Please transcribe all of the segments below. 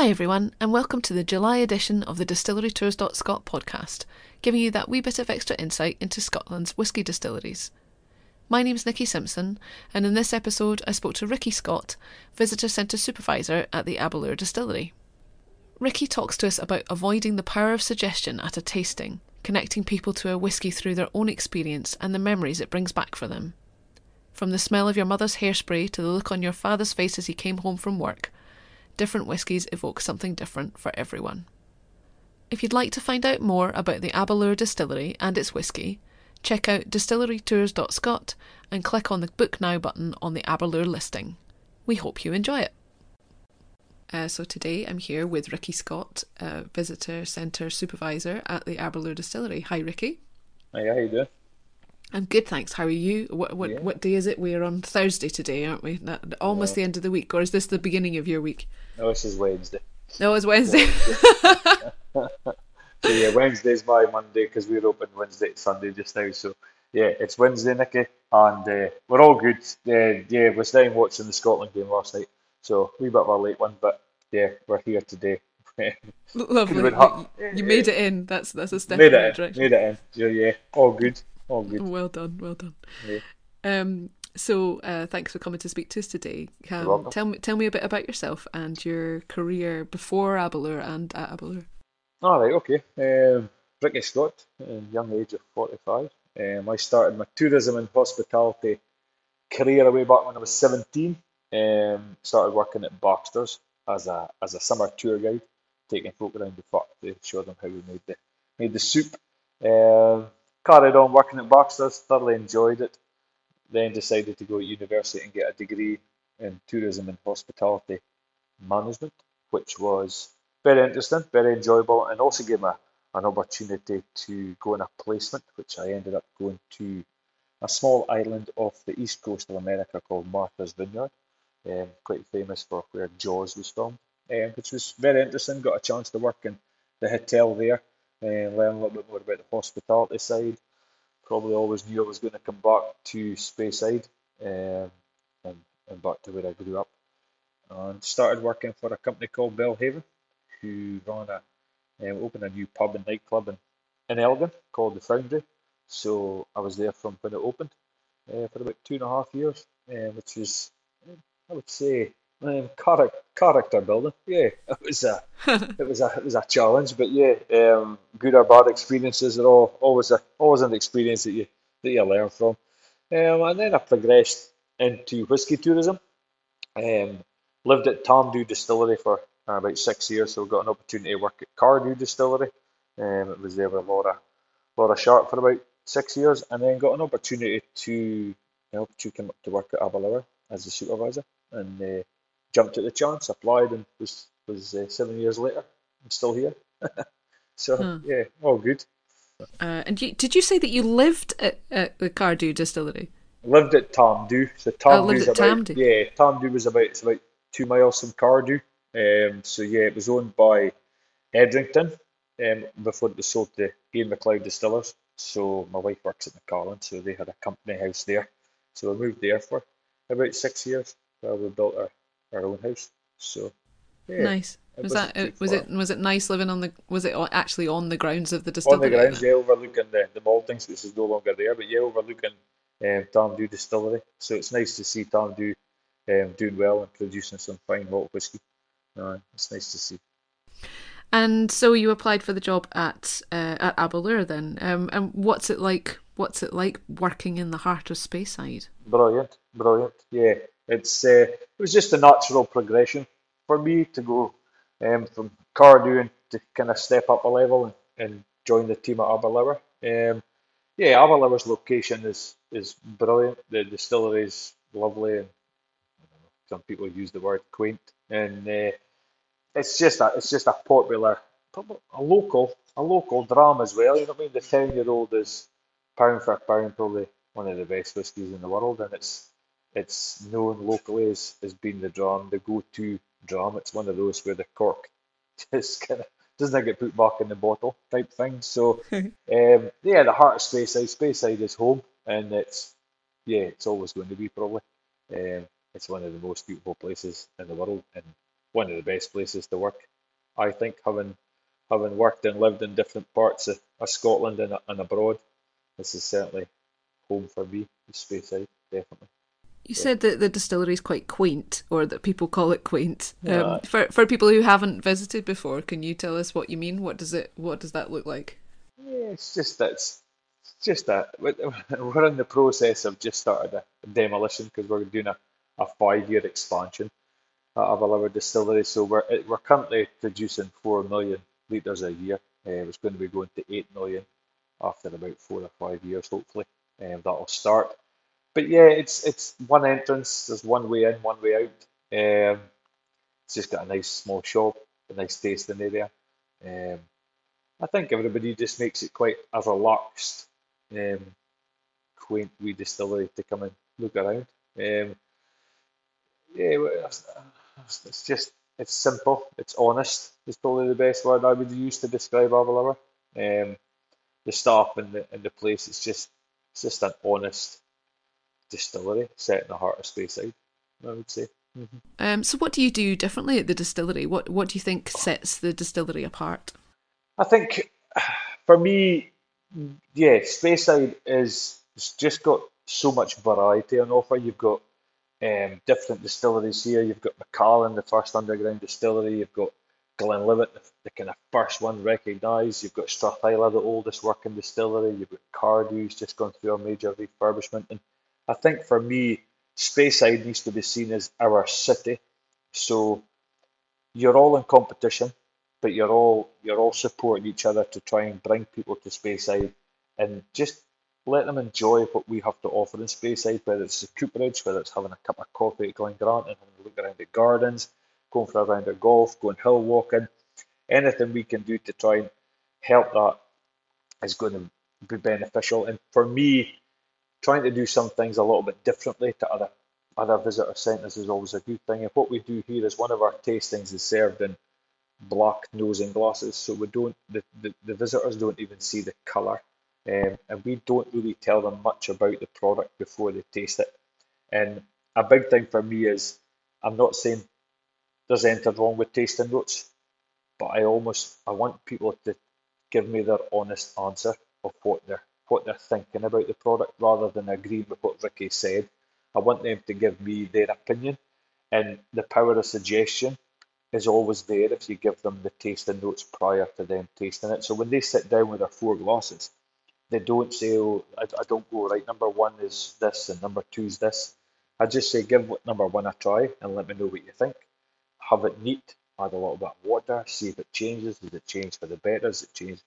Hi, everyone, and welcome to the July edition of the DistilleryTours.Scot podcast, giving you that wee bit of extra insight into Scotland's whisky distilleries. My name's Nikki Simpson, and in this episode, I spoke to Rikki Scott, Visitor Centre Supervisor at the Aberlour Distillery. Rikki talks to us about avoiding the power of suggestion at a tasting, connecting people to a whisky through their own experience and the memories it brings back for them. From the smell of your mother's hairspray to the look on your father's face as he came home from work, different whiskies evoke something different for everyone. If you'd like to find out more about the Aberlour Distillery and its whisky, check out distillerytours.scot and click on the Book Now button on the Aberlour listing. We hope you enjoy it. Uh, so today I'm here with Rikki Scott, uh, Visitor Centre Supervisor at the Aberlour Distillery. Hi, Rikki. Hi, how you doing? I'm good, thanks. How are you? What what Yeah. what day is it? We're on Thursday today, aren't we? That, almost the end of the week, or is this the beginning of your week? No, this is Wednesday. No, it's Wednesday. So yeah, Wednesday's my Monday because we're open Wednesday to Sunday just now. So yeah, it's Wednesday, Nikki, and uh, we're all good. Uh, yeah, we're staying watching the Scotland game last night, so we bit of a late one, but yeah, we're here today. Lovely. You, you made it in. That's that's a step made in the it in, direction. made it in. Yeah, yeah, all good, all good. Well done, well done. Yeah. Um, so uh, thanks for coming to speak to us today. Um, tell me tell me a bit about yourself and your career before Aberlour and at Aberlour. All right, okay. Um, Rikki Scott, uh, young age of 45. Um, I started my tourism and hospitality career way back when I was 17. Um, started working at Baxter's as a as a summer tour guide, taking folk around the park to show them how we made the made the soup. Um, carried on working at Baxter's, thoroughly enjoyed it. Then decided to go to university and get a degree in tourism and hospitality management, which was very interesting, very enjoyable, and also gave me an opportunity to go on a placement, which I ended up going to a small island off the east coast of America called Martha's Vineyard, um, quite famous for where Jaws was filmed, um, which was very interesting. Got a chance to work in the hotel there and learn a little bit more about the hospitality side. Probably always knew I was going to come back to Speyside um, and, and back to where I grew up. And started working for a company called Belhaven, who ran a um, opened a new pub and nightclub in, in Elgin called the Foundry. So I was there from when it opened uh, for about two and a half years, uh, which was, um, I would say, um, character character building. Yeah, it was a it was a it was a challenge, but yeah, um, good or bad experiences are all always a always an experience that you that you learn from. Um, and then I progressed into whiskey tourism. Um, lived at Tamdhu Distillery for uh, about six years, so got an opportunity to work at Cardhu Distillery. Um, it was there with Laura, Laura Sharp for about six years, and then got an opportunity to help to come up to work at Aberlour as a supervisor, and uh, jumped at the chance, applied, and was was uh, seven years later. I'm still here. so Hmm. yeah, all good. Uh, and you, did you say that you lived at, at the Cardhu Distillery? Lived at Tamdhu. So Oh, lived Tamdhu's about Tamdhu. yeah, Tamdhu was about it's about two miles from Cardhu. Um, so yeah, it was owned by Edrington um, before it was sold to Ian Macleod Distillers. So my wife works at Macallan, so they had a company house there. So I moved there for about six years while we built our, our own house. So yeah, nice. Was that uh, was it was it nice living on the was it actually on the grounds of the distillery? on the grounds, yeah, overlooking the, the Maltings, which is no longer there, but yeah, overlooking um, Tamdhu Distillery. So it's nice to see Tamdhu um, doing well and producing some fine malt whisky. Uh, it's nice to see. And so you applied for the job at uh, at Aberlour then. Um, and what's it like? What's it like working in the heart of Speyside? Brilliant, brilliant. Yeah, it's uh, it was just a natural progression for me to go um, from Cardhu and to kind of step up a level and, and join the team at Aberlour. Um, yeah, Aberlour's location is is brilliant. The distillery is lovely, and some people use the word quaint, and uh, it's just a it's just a popular, a local a local drama as well. You know what I mean? The ten year old is pound for pound probably one of the best whiskies in the world, and it's it's known locally as, as being the dram, the go to dram. It's one of those where the cork just kind of doesn't get put back in the bottle type thing. So um, yeah, the heart of Speyside, Speyside is home, and it's yeah, it's always going to be probably. Um, it's one of the most beautiful places in the world, and one of the best places to work. I think having having worked and lived in different parts of, of Scotland and, and abroad, this is certainly home for me. The Speyside, definitely. You said that the distillery is quite quaint, or that people call it quaint. Yeah. Um, for for people who haven't visited before, can you tell us what you mean? What does it? What does that look like? Yeah, it's just that it's it's just that we're in the process of just started a demolition because we're doing a, a five year expansion of our distillery. So we're we're currently producing four million litres a year. Uh, it's going to be going to eight million after about four or five years, hopefully. Um, that'll start. But yeah, it's it's one entrance. There's one way in, one way out. Um, it's just got a nice small shop, a nice tasting area. Um, I think everybody just makes it quite a relaxed, um, quaint wee distillery to come and look around. Um, yeah, it's just it's simple, it's honest. It's probably the best word I would use to describe Ava Um, the staff and the and the place, it's just it's just an honest distillery set in the heart of Speyside, I would say. Mm-hmm. Um, so, what do you do differently at the distillery? What What do you think sets the distillery apart? I think for me, yeah, Speyside is it's just got so much variety on offer. You've got um, different distilleries here. You've got Macallan, the first underground distillery. You've got Glenlivet, the, the kind of first one recognised. You've got Strathisla, the oldest working distillery. You've got Cardhu's just gone through a major refurbishment. And I think for me, Speyside needs to be seen as our city. So you're all in competition, but you're all you're all supporting each other to try and bring people to Speyside and just let them enjoy what we have to offer in Speyside, whether it's the cooperage, whether it's having a cup of coffee at Glen Grant and having a look around the gardens, going for a round of golf, going hill walking, anything we can do to try and help that is going to be beneficial. And for me, trying to do some things a little bit differently to other other visitor centres is always a good thing. And what we do here is one of our tastings is served in black nosing glasses, so we don't the, the, the visitors don't even see the colour um, and we don't really tell them much about the product before they taste it. And a big thing for me is I'm not saying there's anything wrong with tasting notes, but I almost I want people to give me their honest answer of what they're what they're thinking about the product rather than agreeing with what Rikki said. I want them to give me their opinion, and the power of suggestion is always there if you give them the tasting notes prior to them tasting it. So when they sit down with their four glasses, they don't say, oh, I, I don't go, right, number one is this and number two is this. I just say, give number one a try and let me know what you think. Have it neat, add a little bit of water, see if it changes. Does it change for the better? Does it change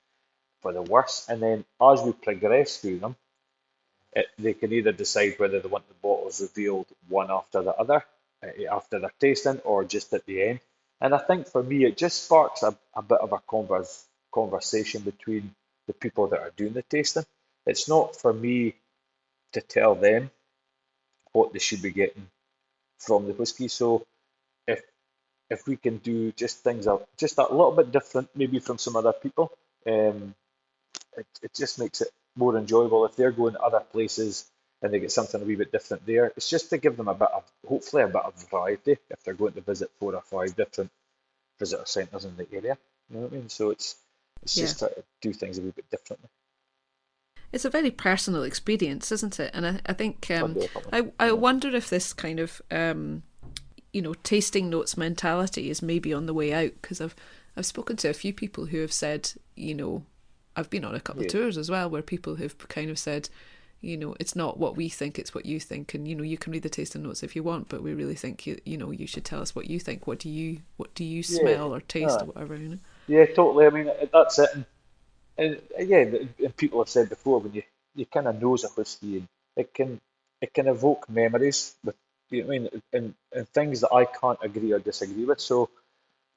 for the worse? And then as we progress through them, it, they can either decide whether they want the bottles revealed one after the other, uh, after their tasting, or just at the end. And I think for me, it just sparks a, a bit of a converse, conversation between the people that are doing the tasting. It's not for me to tell them what they should be getting from the whiskey. So if if we can do just things up just a little bit different, maybe from some other people, um, it, it just makes it more enjoyable. If they're going to other places and they get something a wee bit different there, it's just to give them a bit of hopefully a bit of variety if they're going to visit four or five different visitor centres in the area. You know what I mean? So it's it's yeah. just to do things a wee bit differently. It's a very personal experience, isn't it? And I, I think um, I I wonder if this kind of um, you know tasting notes mentality is maybe on the way out because I've I've spoken to a few people who have said you know I've been on a couple yeah. of tours as well where people have kind of said you know it's not what we think it's what you think and you know you can read the tasting notes if you want but we really think you you know you should tell us what you think what do you what do you smell yeah. or taste or whatever you know yeah, totally. I mean, that's it. And, and uh, again, and people have said before, when you, you kind of nose a whiskey, and it can it can evoke memories with you know I mean, and, and things that I can't agree or disagree with. So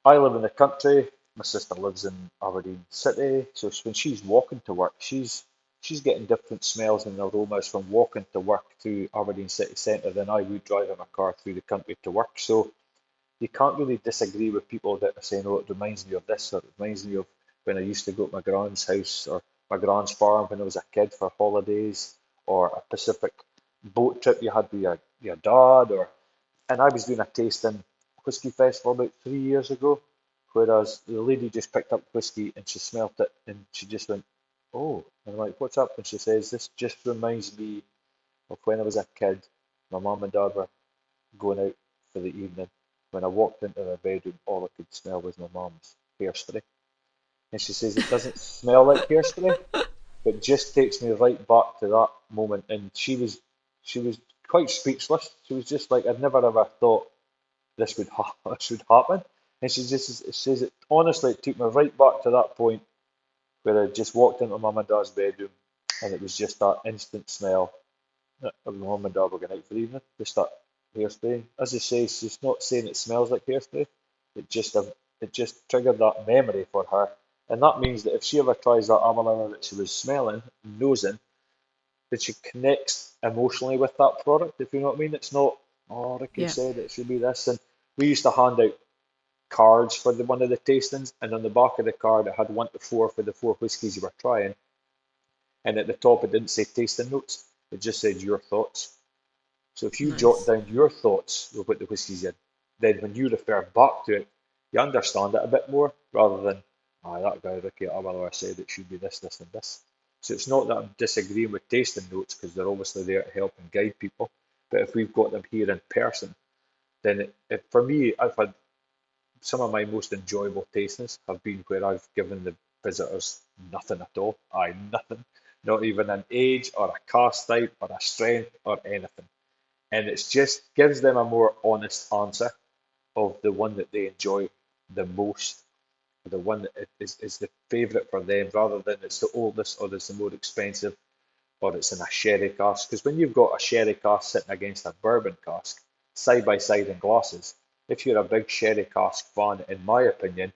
I live in the country. My sister lives in Aberdeen City. So when she's walking to work, she's she's getting different smells and aromas from walking to work through Aberdeen City Centre than I would driving my car through the country to work. So you can't really disagree with people that are saying, oh, it reminds me of this, or it reminds me of when I used to go to my grand's house or my grand's farm when I was a kid for holidays, or a Pacific boat trip you had with your, your dad, or and I was doing a tasting whiskey festival about three years ago, whereas the lady just picked up whiskey and she smelt it and she just went, "Oh," and I'm like, "What's up?" And she says, "This just reminds me of when I was a kid. My mum and dad were going out for the evening. When I walked into their bedroom, all I could smell was my mum's hairspray." And she says it doesn't smell like hairspray, but just takes me right back to that moment. And she was she was quite speechless. She was just like, I'd never ever thought this would ha- this would happen. And she just says it honestly, it took me right back to that point where I just walked into mum and dad's bedroom, and it was just that instant smell of mum and dad were going out for the evening. Just that hairspray. As I say, she's not saying it smells like hairspray. It just it just triggered that memory for her, and that means that if she ever tries that Aberlour that she was smelling, nosing, that she connects emotionally with that product. If you know what I mean, it's not. Oh, Rikki Yeah. said it should be this, and we used to hand out cards for the one of the tastings, and on the back of the card it had one to four for the four whiskies you were trying, and at the top it didn't say tasting notes, it just said your thoughts. So if you jot down your thoughts of what the whiskies in, then when you refer back to it, you understand it a bit more rather than, ah, that guy Rikki Aberlour said it should be this, this, and this. So it's not that I'm disagreeing with tasting notes because they're obviously there to help and guide people, but if we've got them here in person, then it, it, for me, if I've had some of my most enjoyable tastings have been where I've given the visitors nothing at all. Aye, nothing. Not even an age or a cast type or a strength or anything. And it just gives them a more honest answer of the one that they enjoy the most, the one that is, is the favourite for them, rather than it's the oldest or it's the more expensive or it's in a sherry cask. Because when you've got a sherry cask sitting against a bourbon cask, side by side in glasses, if you're a big sherry cask fan, in my opinion,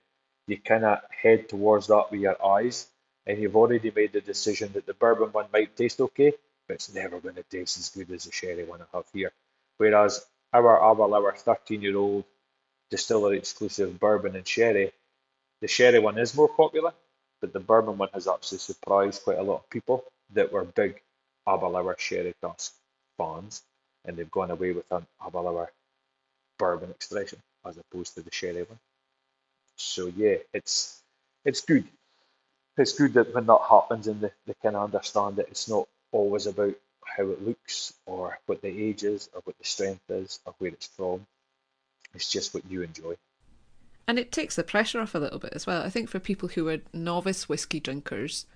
you of head towards that with your eyes, and you've already made the decision that the bourbon one might taste okay, but it's never going to taste as good as the sherry one I have here. Whereas our Aberlour 13 year old distillery exclusive bourbon and sherry, the sherry one is more popular, but the bourbon one has actually surprised quite a lot of people that were big Aberlour sherry cask fans, and they've gone away with an Aberlour bourbon extraction as opposed to the sherry one. So yeah, it's it's good. It's good that when that happens and they, they of understand that it's not always about how it looks or what the age is or what the strength is or where it's from. It's just what you enjoy. And it takes the pressure off a little bit as well. I think for people who are novice whiskey drinkers,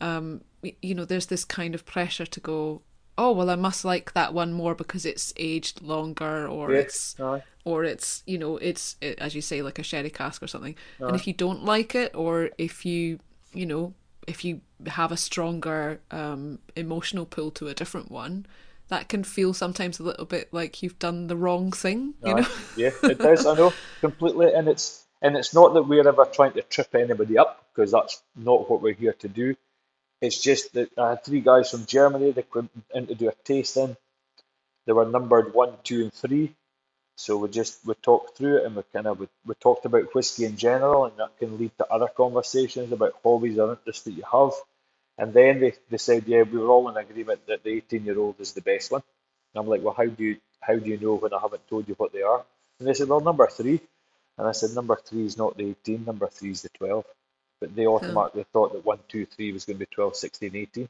um, you know, there's this kind of pressure to go, oh well, I must like that one more because it's aged longer, or Yeah, it's, aye, or it's, you know, it's it, as you say, like a sherry cask or something. And if you don't like it, or if you, you know, if you have a stronger um, emotional pull to a different one, that can feel sometimes a little bit like you've done the wrong thing. You Aye, know. yeah, it does. I know completely, and it's and it's not that we're ever trying to trip anybody up because that's not what we're here to do. It's just that I had three guys from Germany that came in to do a tasting. They were numbered one, two, and three. So we just we talked through it and we kind of we, we talked about whiskey in general, and that can lead to other conversations about hobbies or interests that you have. And then they, they said, yeah, we were all in agreement that the 18 year old is the best one. And I'm like, well, how do you how do you know when I haven't told you what they are? And they said, well, number three. And I said, number three is not the 18, number three is the 12. But they Oh. automatically thought that one, two, three was going to be 12, 16, 18.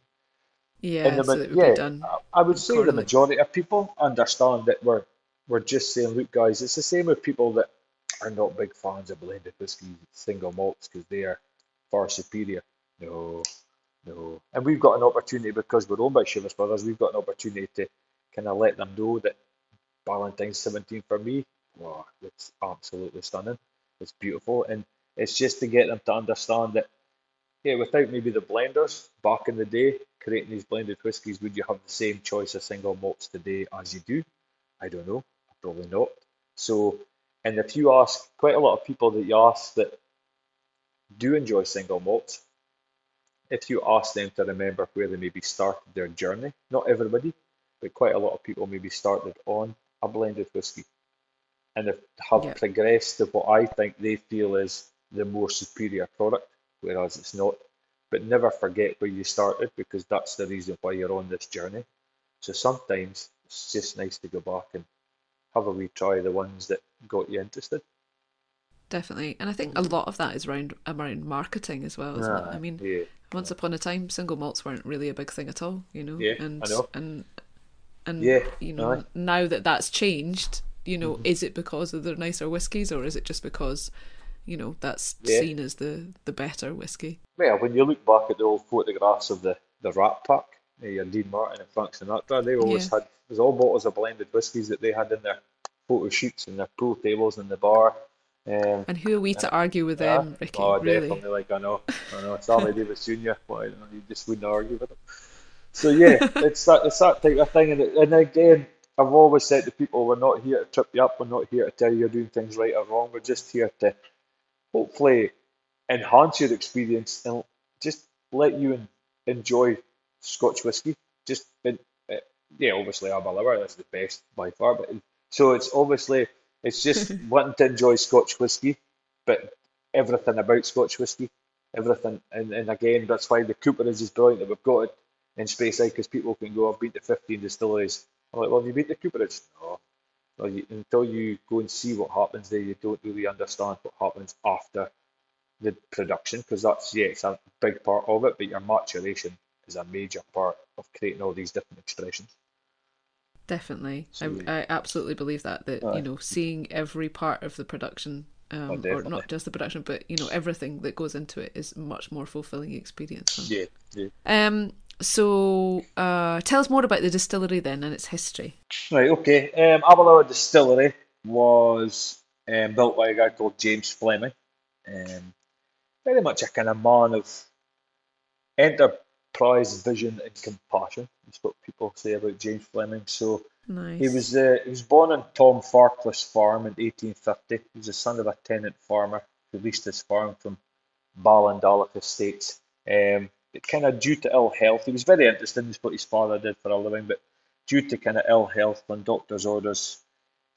Yeah, the, so it would yeah, be done I I would say the majority of people understand that we're we're just saying, look, guys, it's the same with people that are not big fans of blended whiskey, single malts, because they are far superior. No, no. And we've got an opportunity because we're owned by Chivas Brothers. We've got an opportunity to kind of let them know that Ballantine's 17 for me, wow, it's absolutely stunning. It's beautiful, and it's just to get them to understand that yeah, without maybe the blenders back in the day creating these blended whiskies, would you have the same choice of single malts today as you do? I don't know. Probably not. So, and if you ask quite a lot of people that you ask that do enjoy single malts, if you ask them to remember where they maybe started their journey, not everybody, but quite a lot of people maybe started on a blended whiskey and have, have Yeah. progressed to what I think they feel is the more superior product, whereas it's not. But never forget where you started because that's the reason why you're on this journey. So sometimes it's just nice to go back and have a wee try the ones that got you interested. Definitely, and I think a lot of that is around around marketing as well, isn't it? I mean, yeah, once upon a time, single malts weren't really a big thing at all, you know. Yeah, and I know. and and Yeah, you know, aye. now that that's changed, you know, Mm-hmm. is it because of the nicer whiskies, or is it just because, you know, that's Yeah. seen as the the better whiskey? Well, when you look back at the old photographs of the, the Rat Pack, uh, your Dean Martin and Frank Sinatra, they always Yeah. had, there's all bottles of blended whiskies that they had in their photo shoots and their pool tables in the bar. Um, And who are we to argue with yeah. them, Rikki? Oh, really? definitely, like I know, I know, Sammy Davis Jr., why, you, know, you just wouldn't argue with him. So yeah, it's that, it's that type of thing, and, it, and again, I've always said to people, we're not here to trip you up, we're not here to tell you you're doing things right or wrong, we're just here to hopefully enhance your experience and just let you en- enjoy Scotch whisky. Just, in, uh, yeah, obviously Aberlour is the best by far, but so it's obviously it's just wanting to enjoy Scotch whisky, but everything about Scotch whisky, everything, and, and again that's why the Cooperage is brilliant that we've got it in Speyside because people can go, I've been to 15 distilleries. I'm like, well, have you been to Cooperage? No. Well, you, until you go and see what happens there, you don't really understand what happens after the production because that's yeah, it's a big part of it, but your maturation is a major part of creating all these different expressions. Definitely, So- I, I absolutely believe that that you know seeing every part of the production, um, or not just the production, but you know everything that goes into it is much more fulfilling experience. huh? Yeah, yeah. Um. So, uh, tell us more about the distillery then and its history. Right, okay. Um, Aberlour Distillery was um, built by a guy called James Fleming. Um, very much a kind of man of enterprise, vision, and compassion. That's what people say about James Fleming. So Nice. he was uh, he was born on Tom Farquhar's farm in 1850. He was the son of a tenant farmer who leased his farm from Ballindalloch Estates. Um, kind of due to ill health, he was very interested in what his father did for a living, but due to kind of ill health and doctor's orders,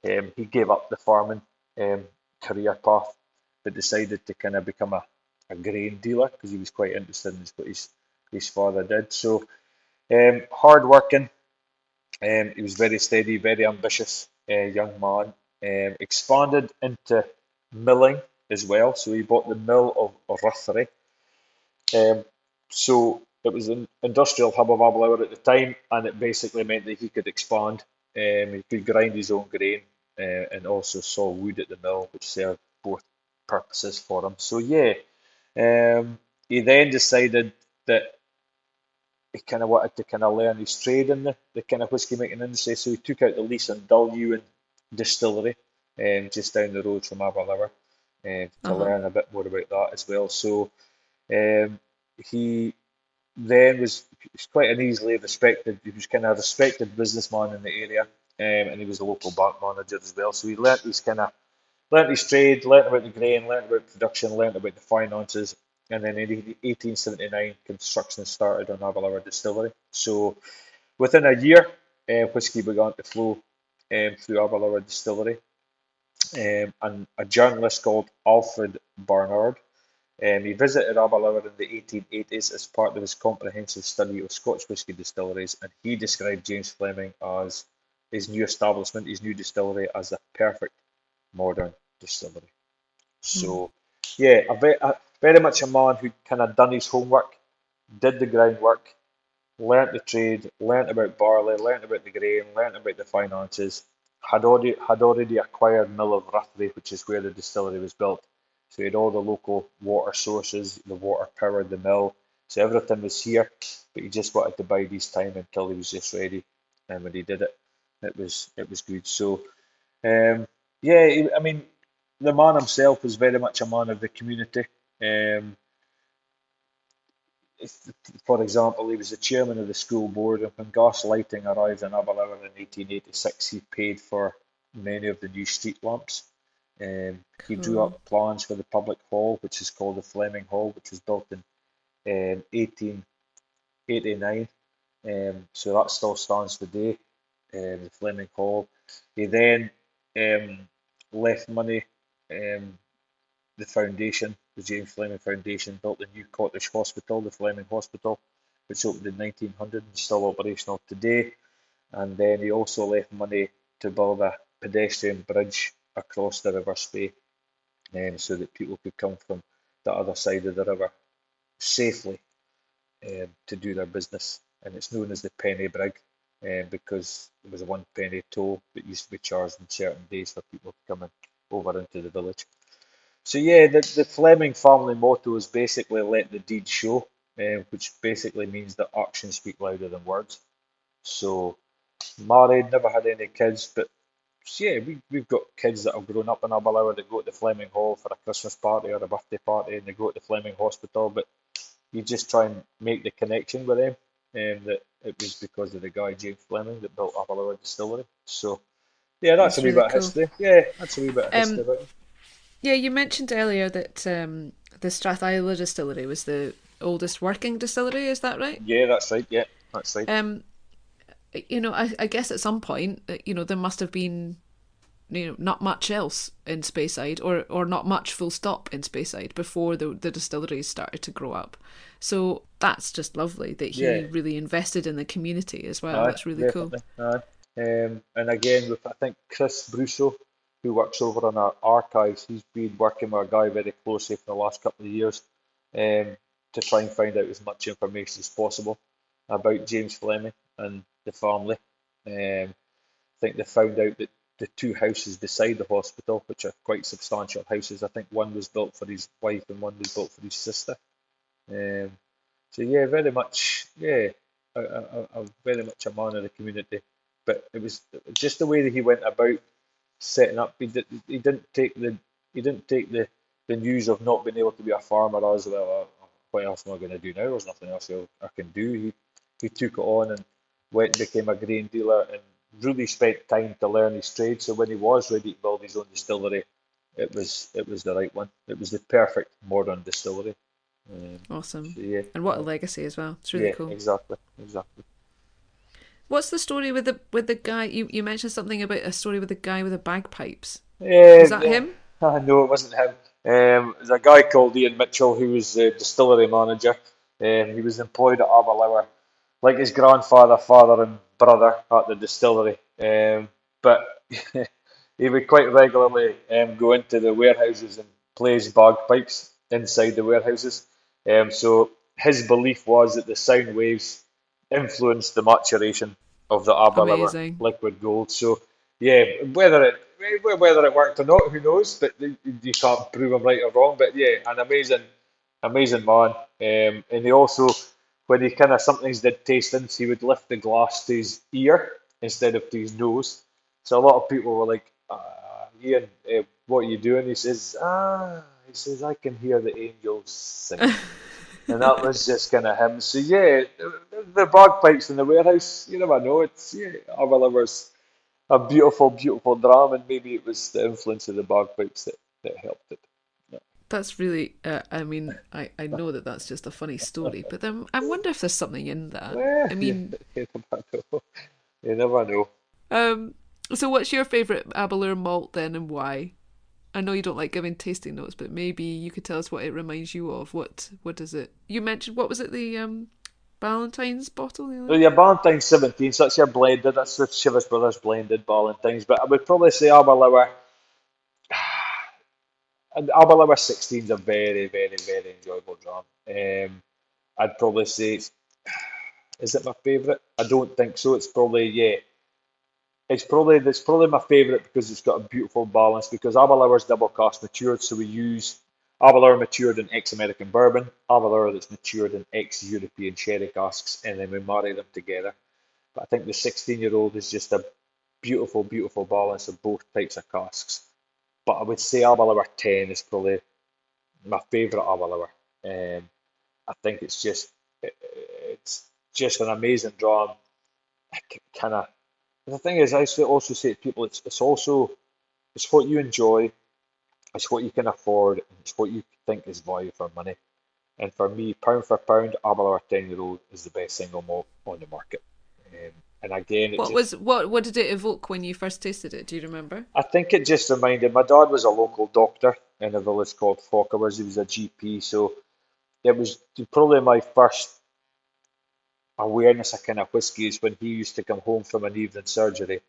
um, he gave up the farming um, career path, but decided to kind of become a, a grain dealer because he was quite interested in what his his father did. So um, hard working. Um, he was very steady, very ambitious uh, young man. Um, expanded into milling as well. So he bought the mill of, of Rothery. Um, so it was an industrial hub of Aberlour at the time, and it basically meant that he could expand. Um, he could grind his own grain uh, and also saw wood at the mill, which served both purposes for him. So yeah, um, he then decided that he kind of wanted to kind of learn his trade in the, the kind of whiskey making industry. So he took out the lease on Dulnewen Distillery, um, just down the road from Aberlour, um, to Uh-huh. learn a bit more about that as well. So um, he then was, quite an easily respected, he was kind of a respected businessman in the area, um, and he was a local bank manager as well. So he learnt his kind of learnt his trade, learnt about the grain, learnt about production, learnt about the finances, and then in 1879 construction started on Aberlour Distillery. So within a year, uh, whiskey began to flow um, through Aberlour Distillery, um, and a journalist called Alfred Barnard. Um, he visited Aberlour in the 1880s as part of his comprehensive study of Scotch whisky distilleries, and he described James Fleming as his new establishment, his new distillery, as a perfect modern distillery. So, yeah, a ve- a, very much a man who kind of done his homework, did the groundwork, learnt the trade, learnt about barley, learnt about the grain, learnt about the finances, had already had already acquired Mill of Rothery, which is where the distillery was built. So he had all the local water sources, the water powered the mill. So everything was here, but he just wanted to bide his time until he was just ready. And when he did it, it was it was good. So um, yeah, I mean, the man himself was very much a man of the community. Um, for example, he was the chairman of the school board, and when gas lighting arrived in Aberlour in 1886, he paid for many of the new street lamps. Um, he drew up plans for the public hall, which is called the Fleming Hall, which was built in um, 1889. Um, so that still stands today, um, the Fleming Hall. He then um, left money. Um, the foundation, the James Fleming Foundation, built the new cottage hospital, the Fleming Hospital, which opened in 1900 and is still operational today. And then he also left money to build a, pedestrian bridge across the River Spey, um, so that people could come from the other side of the river safely um, to do their business. And it's known as the Penny Brig um, because it was a one penny toll that used to be charged on certain days for people coming over into the village. So yeah, the, the Fleming family motto is basically let the deed show, um, which basically means that actions speak louder than words. So married, never had any kids, but yeah, we, we've got kids that have grown up in Aberlour that go to the Fleming Hall for a Christmas party or a birthday party and they go to the Fleming Hospital, but you just try and make the connection with them and that it was because of the guy James Fleming that built Aberlour Distillery. So yeah, that's, that's a wee really bit cool. of history. Yeah, that's a wee bit of history um, about. Yeah, you mentioned earlier that um, the Strathisla distillery was the oldest working distillery. Is that right? Yeah, that's right. Yeah, that's right. Um, you know, I, I guess at some point, uh, you know, there must have been, you know, not much else in Speyside, or or not much full stop in Speyside before the the distilleries started to grow up. So that's just lovely that he yeah. really invested in the community as well. Aye, that's really definitely. cool. Aye. Um, and again, with I think Chris Brusso, who works over in our archives, he's been working with a guy very closely for the last couple of years um, to try and find out as much information as possible about James Fleming and the family. Um, I think they found out that the two houses beside the hospital, which are quite substantial houses, I think one was built for his wife and one was built for his sister. Um, so yeah, very much, yeah, a, a, a very much a man of the community. But it was just the way that he went about setting up. He, did, he didn't take the he didn't take the, the news of not being able to be a farmer as well. Uh, what else am I going to do now? There's nothing else I can do. He he took it on and went and became a grain dealer and really spent time to learn his trade. So when he was ready to build his own distillery, it was it was the right one. It was the perfect modern distillery. Um, awesome. So yeah. And what a legacy as well. It's really yeah, cool. Exactly. Exactly. What's the story with the with the guy? You, you mentioned something about a story with the guy with the bagpipes. Yeah, Is that him? Uh, no, it wasn't him. Um, there's a guy called Ian Mitchell who was the distillery manager. Um, he was employed at Aberlour like his grandfather, father, and brother at the distillery. Um, but he would quite regularly um, go into the warehouses and play his bagpipes inside the warehouses. Um, so his belief was that the sound waves influenced the maturation of the Aberlour liquid gold. So yeah, whether it whether it worked or not, who knows? But you can't prove him right or wrong. But yeah, an amazing, amazing man. Um, and he also when he kind of sometimes did tastings, he would lift the glass to his ear instead of to his nose. So a lot of people were like, uh, Ian, uh, what are you doing? He says, ah, he says, I can hear the angels sing. and that was just kind of him. So yeah, the bagpipes in the warehouse, you never know. It's, yeah, was a beautiful, beautiful dram, and maybe it was the influence of the bagpipes that, that helped it that's really uh, i mean I, I know that that's just a funny story but then i wonder if there's something in that i mean you never know you never know um so what's your favorite Aberlour malt then and why i know you don't like giving tasting notes but maybe you could tell us what it reminds you of what what is it you mentioned what was it the um Ballantine's bottle? Oh, yeah, Ballantine's 17, so that's your blended. That's the Chivas Brothers blended Ballantine's. But I would probably say Aberlour and Aberlour 16 is a very, very, very enjoyable dram. Um, I'd probably say, is it my favourite? I don't think so. It's probably, yeah, it's probably it's probably my favourite because it's got a beautiful balance. Because Aberlour's double cask matured, so we use Aberlour matured in ex-American bourbon, Aberlour that's matured in ex-European sherry casks, and then we marry them together. But I think the 16-year-old is just a beautiful, beautiful balance of both types of casks but I would say Aberlour 10 is probably my favourite Aberlour. Um, I think it's just it, it's just an amazing dram. Kind of the thing is, I also say to people, it's it's also it's what you enjoy, it's what you can afford, it's what you think is value for money. And for me, pound for pound, Aberlour 10 year old is the best single malt on the market. And again, what just, was what what did it evoke when you first tasted it? Do you remember? I think it just reminded. My dad was a local doctor in a village called Fochabers. He was a GP, so it was probably my first awareness of kind of whiskies when he used to come home from an evening surgery,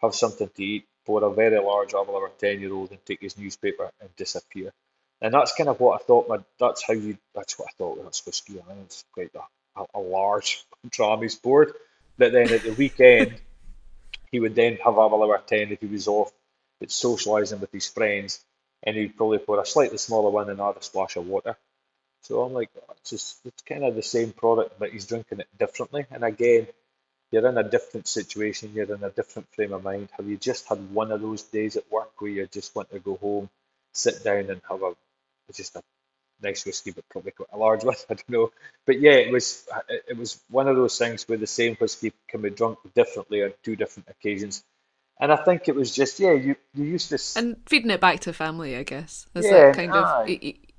have something to eat, pour a very large Aberlour 10 year old and take his newspaper and disappear. And that's kind of what I thought. My, that's how you. That's what I thought. That's whiskey. I mean, it's quite a, a, a large trammy sport. But then at the weekend, he would then have Aberlour 10 if he was off, but socialising with his friends, and he'd probably pour a slightly smaller one and add a splash of water. So I'm like, oh, it's just it's kind of the same product, but he's drinking it differently. And again, you're in a different situation, you're in a different frame of mind. Have you just had one of those days at work where you just want to go home, sit down and have a just a nice whiskey, but probably quite a large one. I don't know, but yeah, it was it was one of those things where the same whiskey can be drunk differently on two different occasions. And I think it was just yeah, you you used to and feeding it back to family, I guess. Is yeah, that kind of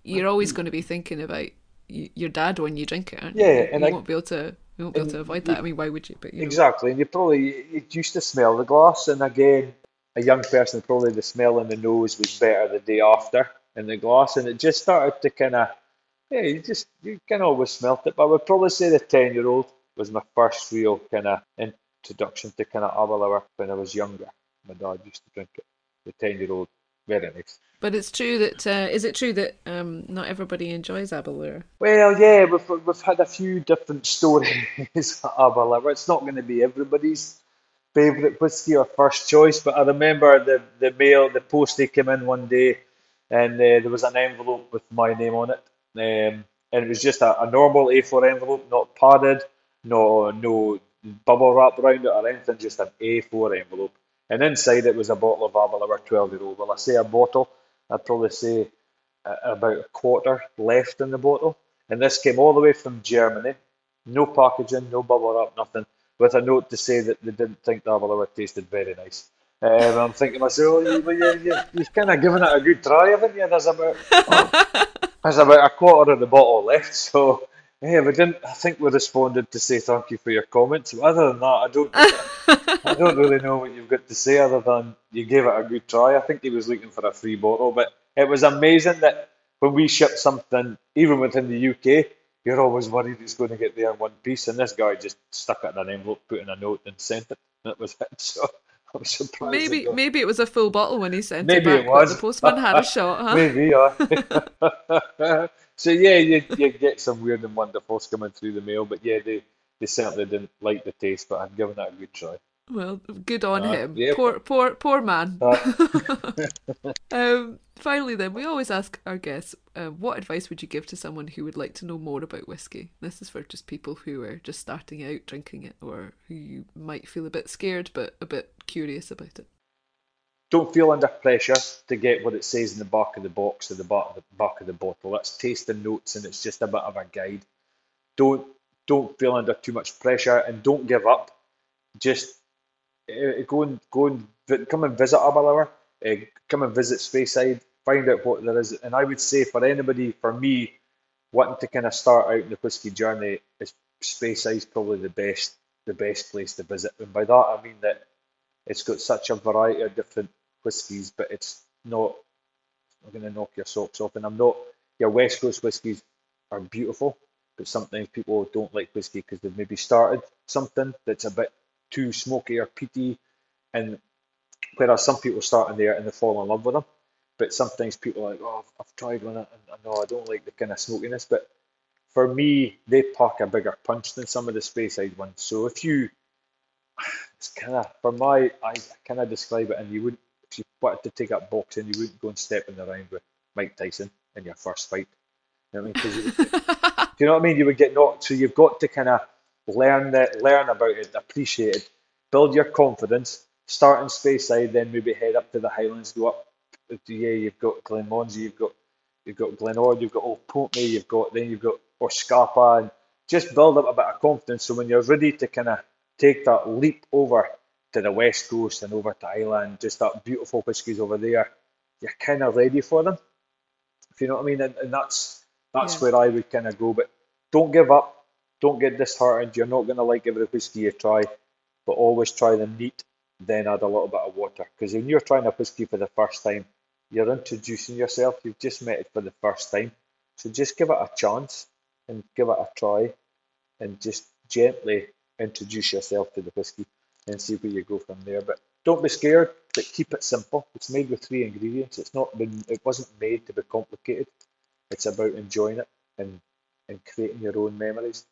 you're always going to be thinking about your dad when you drink it, aren't yeah, you? and you I, won't be able to you won't be able to avoid that. I mean, why would you? But you exactly, know. and you probably you used to smell the glass, and again, a young person probably the smell in the nose was better the day after in the glass, and it just started to kind of, yeah, you just you kind of always smelt it. But I would probably say the ten year old was my first real kind of introduction to kind of Aberlour when I was younger. My dad used to drink it. The ten year old, very nice. But it's true that uh, is it true that um, not everybody enjoys Aberlour? Well, yeah, we've we've had a few different stories at Aberlour. It's not going to be everybody's favourite whiskey or first choice, but I remember the the mail, the post they came in one day and uh, there was an envelope with my name on it, um, and it was just a, a, normal A4 envelope, not padded, no no bubble wrap around it or anything, just an A4 envelope. And inside it was a bottle of Aberlour 12 year old. Well, I say a bottle, I'd probably say about a quarter left in the bottle. And this came all the way from Germany, no packaging, no bubble wrap, nothing, with a note to say that they didn't think the tasted very nice. Um, I'm thinking to myself, well, you, you, you, you've kind of given it a good try, haven't you? There's about oh, there's about a quarter of the bottle left, so yeah, we didn't. I think we responded to say thank you for your comments. But other than that, I don't. I don't really know what you've got to say other than you gave it a good try. I think he was looking for a free bottle, but it was amazing that when we ship something, even within the UK, you're always worried it's going to get there in one piece, and this guy just stuck it in an envelope, put in a note, and sent it. And it was it. So I'm surprised. Maybe maybe it was a full bottle when he sent maybe it back. It was. the postman had a shot, huh? Maybe, yeah. so yeah, you, you get some weird and wonderfuls coming through the mail, but yeah, they, they certainly didn't like the taste, but I'd given it a good try. Well, good on uh, him. Yeah. Poor, poor, poor man. Uh. um, finally, then, we always ask our guests, uh, what advice would you give to someone who would like to know more about whiskey? This is for just people who are just starting out drinking it, or who you might feel a bit scared but a bit curious about it. Don't feel under pressure to get what it says in the back of the box or the back of the back of the bottle. That's tasting notes, and it's just a bit of a guide. Don't don't feel under too much pressure, and don't give up. Just uh, go and go and come and visit Aberlour, uh, come and visit Speyside, find out what there is. And I would say for anybody, for me, wanting to kind of start out in the whisky journey, is Speyside probably the best the best place to visit. And by that I mean that it's got such a variety of different whiskies, but it's not. I'm going to knock your socks off, and I'm not. Your West Coast whiskies are beautiful, but sometimes people don't like whiskey because they've maybe started something that's a bit too smoky or peaty, and whereas some people start in there and they fall in love with them, but sometimes people are like, oh, I've, I've tried one and I know I don't like the kind of smokiness, but for me, they pack a bigger punch than some of the space Speyside ones. So if you, it's kind of for my, I kind of describe it, and you wouldn't, if you wanted to take up boxing, you wouldn't go and step in the ring with Mike Tyson in your first fight. You know what I mean? You, do you know what I mean? You would get knocked. So you've got to kind of learn that, learn about it, appreciate it, build your confidence, start in Speyside, then maybe head up to the Highlands, go up. Yeah, you've got Glenmorangie, you've got you've got Glen Ord, you've got Old Pulteney, you've got then you've got Oscapa, and just build up a bit of confidence. So when you're ready to kind of take that leap over to the west coast and over to Ireland, just that beautiful whiskies over there, you're kind of ready for them. If you know what I mean, and, and that's that's yeah. where I would kind of go. But don't give up don't get disheartened. You're not going to like every whiskey you try, but always try them neat, then add a little bit of water. Because when you're trying a whiskey for the first time, you're introducing yourself. You've just met it for the first time. So just give it a chance and give it a try and just gently introduce yourself to the whiskey and see where you go from there. But don't be scared, but keep it simple. It's made with three ingredients. It's not been, it wasn't made to be complicated. It's about enjoying it and and creating your own memories.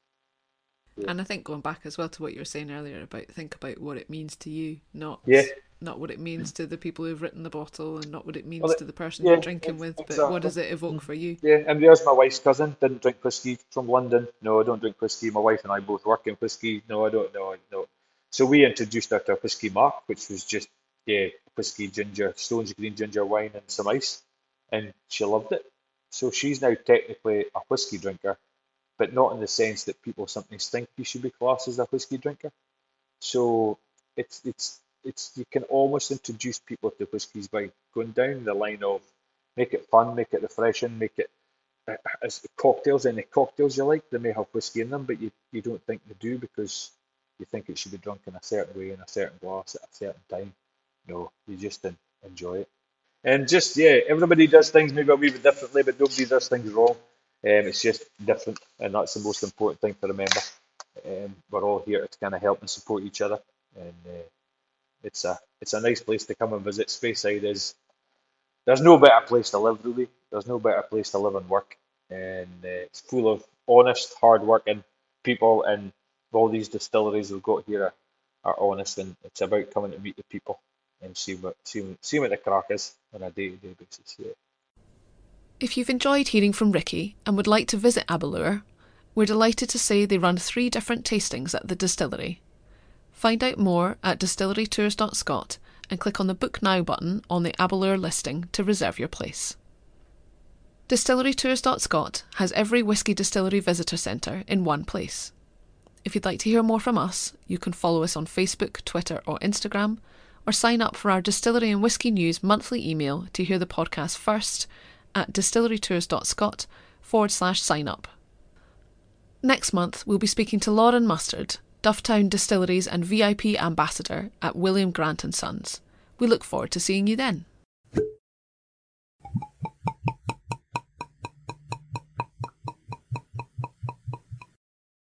Yeah. And I think going back as well to what you were saying earlier about think about what it means to you, not yeah. not what it means to the people who've written the bottle, and not what it means well, to the person yeah, you're drinking with, exactly. but what does it evoke mm. for you? Yeah, and there's my wife's cousin didn't drink whiskey from London. No, I don't drink whiskey. My wife and I both work in whiskey. No, I don't. No, no. So we introduced her to a whiskey Mac, which was just yeah, whiskey, ginger, Stones green ginger wine, and some ice, and she loved it. So she's now technically a whiskey drinker, but not in the sense that people sometimes think you should be classed as a whiskey drinker. So it's it's it's you can almost introduce people to whiskies by going down the line of make it fun, make it refreshing, make it uh, as cocktails. Any cocktails you like, they may have whiskey in them, but you, you don't think they do because you think it should be drunk in a certain way in a certain glass at a certain time. No, you just enjoy it. And just yeah, everybody does things maybe a wee bit differently, but nobody does things wrong. Um, it's just different, and that's the most important thing to remember. Um, we're all here to kind of help and support each other, and uh, it's a it's a nice place to come and visit. Speyside is there's no better place to live really. There's no better place to live and work, and uh, it's full of honest, hard-working people, and all these distilleries we've got here are, are honest, and it's about coming to meet the people and see what see, see what the crack is on a day to day basis. Yeah. If you've enjoyed hearing from Rikki and would like to visit Aberlour, we're delighted to say they run three different tastings at the distillery. Find out more at distillerytours.scot and click on the Book Now button on the Aberlour listing to reserve your place. Distillerytours.scot has every whisky distillery visitor centre in one place. If you'd like to hear more from us, you can follow us on Facebook, Twitter, or Instagram, or sign up for our Distillery and Whisky News monthly email to hear the podcast first at distillerytours.scot forward slash sign up. Next month, we'll be speaking to Lauren Mustard, Dufftown Distilleries and VIP ambassador at William Grant Sons. We look forward to seeing you then.